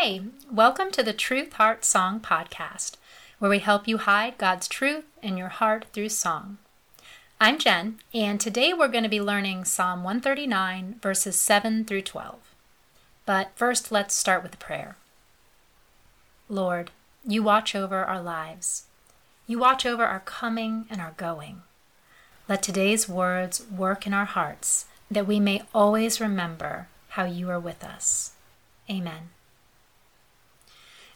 Hey, welcome to the Truth Heart Song Podcast, where we help you hide God's truth in your heart through song. I'm Jen, and today we're going to be learning Psalm 139, verses 7 through 12. But first, let's start with a prayer. Lord, you watch over our lives. You watch over our coming and our going. Let today's words work in our hearts that we may always remember how you are with us. Amen.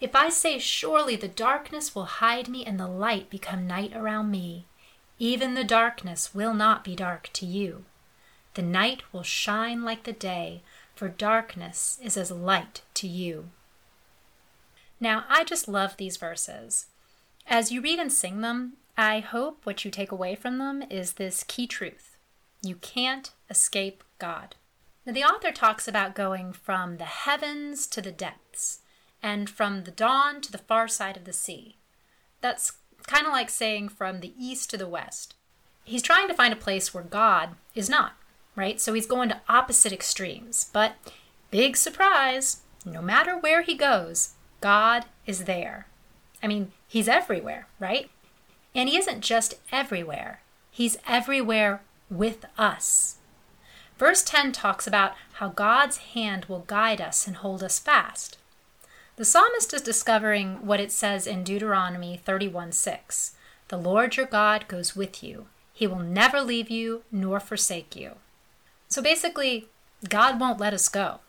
If I say, Surely the darkness will hide me and the light become night around me, even the darkness will not be dark to you. The night will shine like the day, for darkness is as light to you. Now, I just love these verses. As you read and sing them, I hope what you take away from them is this key truth you can't escape God. Now, the author talks about going from the heavens to the depths and from the dawn to the far side of the sea. That's kind of like saying from the east to the west. He's trying to find a place where God is not, right? So he's going to opposite extremes. But big surprise, no matter where he goes, God is there. I mean, he's everywhere, right? And he isn't just everywhere, he's everywhere with us. Verse 10 talks about how God's hand will guide us and hold us fast. The psalmist is discovering what it says in Deuteronomy 31 6. The Lord your God goes with you. He will never leave you nor forsake you. So basically, God won't let us go.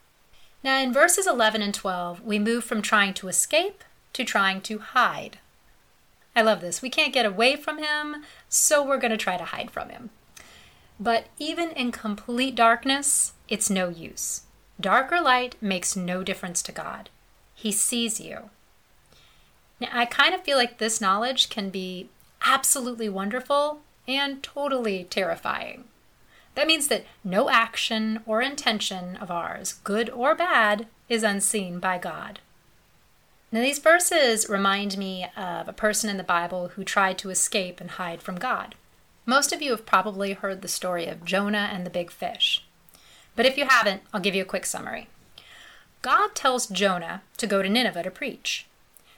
Now, in verses 11 and 12, we move from trying to escape to trying to hide. I love this. We can't get away from him, so we're going to try to hide from him. But even in complete darkness, it's no use. Dark or light makes no difference to God. He sees you. Now, I kind of feel like this knowledge can be absolutely wonderful and totally terrifying. That means that no action or intention of ours, good or bad, is unseen by God. Now, these verses remind me of a person in the Bible who tried to escape and hide from God. Most of you have probably heard the story of Jonah and the big fish. But if you haven't, I'll give you a quick summary. God tells Jonah to go to Nineveh to preach.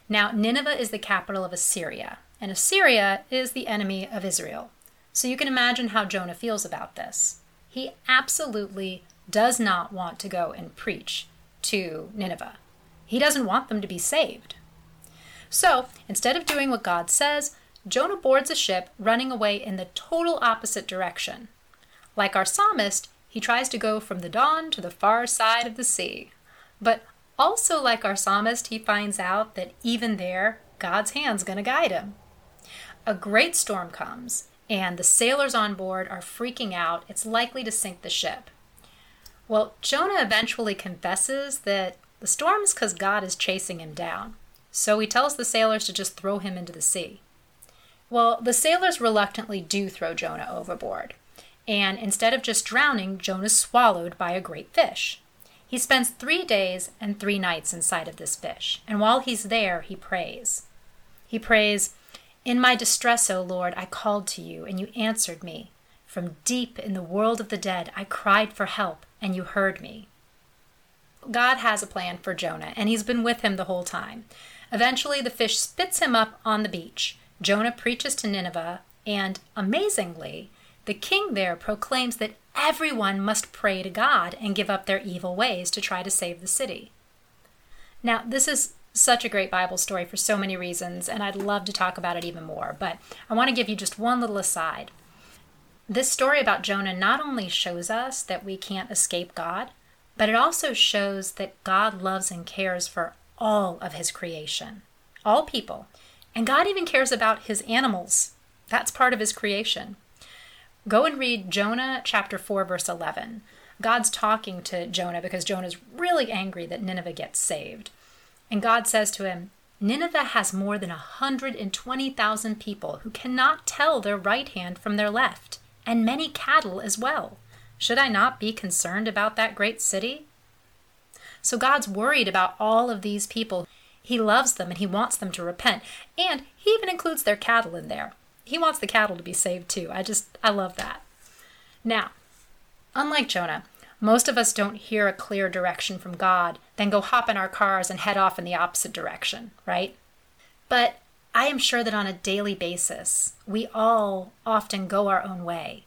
Now, Nineveh is the capital of Assyria, and Assyria is the enemy of Israel. So you can imagine how Jonah feels about this. He absolutely does not want to go and preach to Nineveh. He doesn't want them to be saved. So, instead of doing what God says, Jonah boards a ship running away in the total opposite direction. Like our psalmist, he tries to go from the dawn to the far side of the sea. But also, like our psalmist, he finds out that even there, God's hand's going to guide him. A great storm comes, and the sailors on board are freaking out. It's likely to sink the ship. Well, Jonah eventually confesses that the storm's because God is chasing him down. So he tells the sailors to just throw him into the sea. Well, the sailors reluctantly do throw Jonah overboard. And instead of just drowning, Jonah's swallowed by a great fish. He spends three days and three nights inside of this fish, and while he's there, he prays. He prays, In my distress, O Lord, I called to you, and you answered me. From deep in the world of the dead, I cried for help, and you heard me. God has a plan for Jonah, and he's been with him the whole time. Eventually, the fish spits him up on the beach. Jonah preaches to Nineveh, and amazingly, the king there proclaims that everyone must pray to God and give up their evil ways to try to save the city. Now, this is such a great Bible story for so many reasons, and I'd love to talk about it even more, but I want to give you just one little aside. This story about Jonah not only shows us that we can't escape God, but it also shows that God loves and cares for all of his creation, all people. And God even cares about his animals. That's part of his creation. Go and read Jonah chapter 4, verse 11. God's talking to Jonah because Jonah's really angry that Nineveh gets saved. And God says to him, Nineveh has more than 120,000 people who cannot tell their right hand from their left, and many cattle as well. Should I not be concerned about that great city? So God's worried about all of these people. He loves them and he wants them to repent. And he even includes their cattle in there. He wants the cattle to be saved too. I just, I love that. Now, unlike Jonah, most of us don't hear a clear direction from God, then go hop in our cars and head off in the opposite direction, right? But I am sure that on a daily basis, we all often go our own way.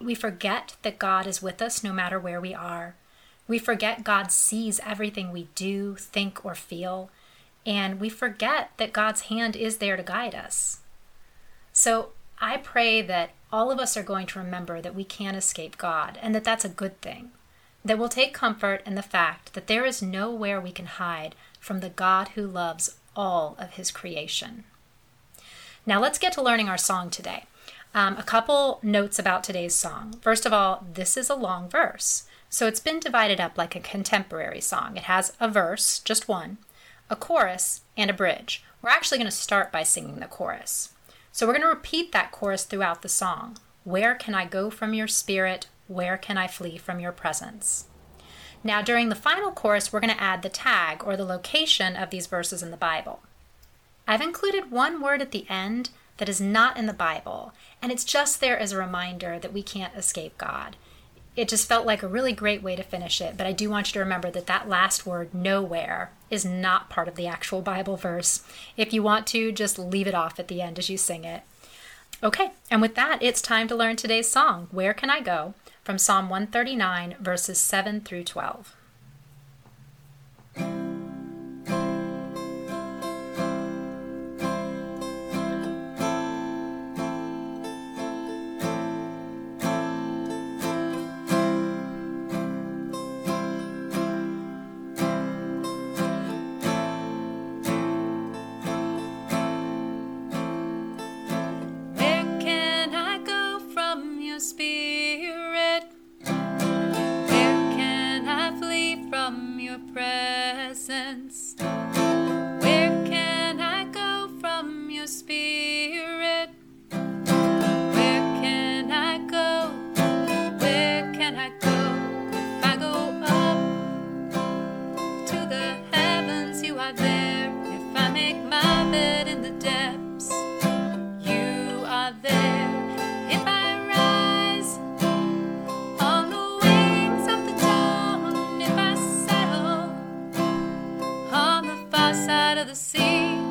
We forget that God is with us no matter where we are. We forget God sees everything we do, think, or feel. And we forget that God's hand is there to guide us. So I pray that all of us are going to remember that we can't escape God and that that's a good thing. That we'll take comfort in the fact that there is nowhere we can hide from the God who loves all of his creation. Now let's get to learning our song today. Um, a couple notes about today's song. First of all, this is a long verse. So it's been divided up like a contemporary song. It has a verse, just one, a chorus, and a bridge. We're actually going to start by singing the chorus. So we're going to repeat that chorus throughout the song. Where can I go from your spirit? Where can I flee from your presence? Now, during the final chorus, we're going to add the tag or the location of these verses in the Bible. I've included one word at the end that is not in the Bible, and it's just there as a reminder that we can't escape God. It just felt like a really great way to finish it, but I do want you to remember that that last word, nowhere, is not part of the actual Bible verse. If you want to, just leave it off at the end as you sing it. Okay, and with that, it's time to learn today's song, Where Can I Go? from Psalm 139, verses 7 through 12. side of the sea.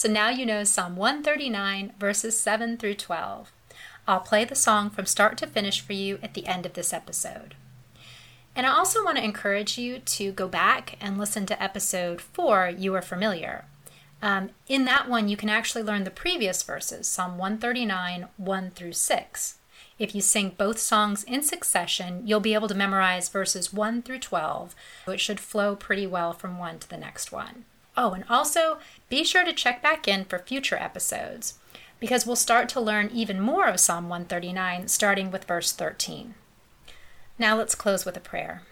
So now you know Psalm 139, verses 7 through 12. I'll play the song from start to finish for you at the end of this episode. And I also want to encourage you to go back and listen to episode four, You Are Familiar. Um, in that one, you can actually learn the previous verses, Psalm 139, 1 through 6. If you sing both songs in succession, you'll be able to memorize verses 1 through 12, so it should flow pretty well from one to the next one. Oh, and also be sure to check back in for future episodes because we'll start to learn even more of Psalm 139 starting with verse 13. Now let's close with a prayer.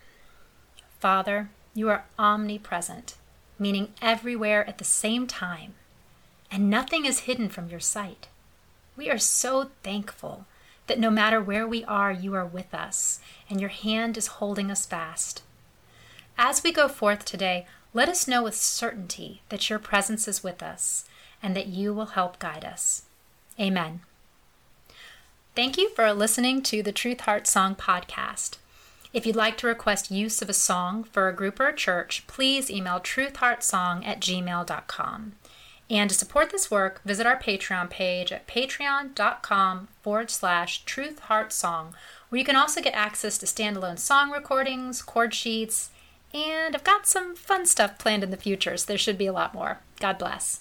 Father, you are omnipresent meaning everywhere at the same time, and nothing is hidden from your sight. We are so thankful that no matter where we are, you are with us, and your hand is holding us fast. As we go forth today, let us know with certainty that your presence is with us and that you will help guide us. Amen. Thank you for listening to the Truth Heart Song podcast. If you'd like to request use of a song for a group or a church, please email truthheartsong at gmail.com. And to support this work, visit our Patreon page at patreon.com forward slash truthheartsong, where you can also get access to standalone song recordings, chord sheets, and I've got some fun stuff planned in the future, so there should be a lot more. God bless.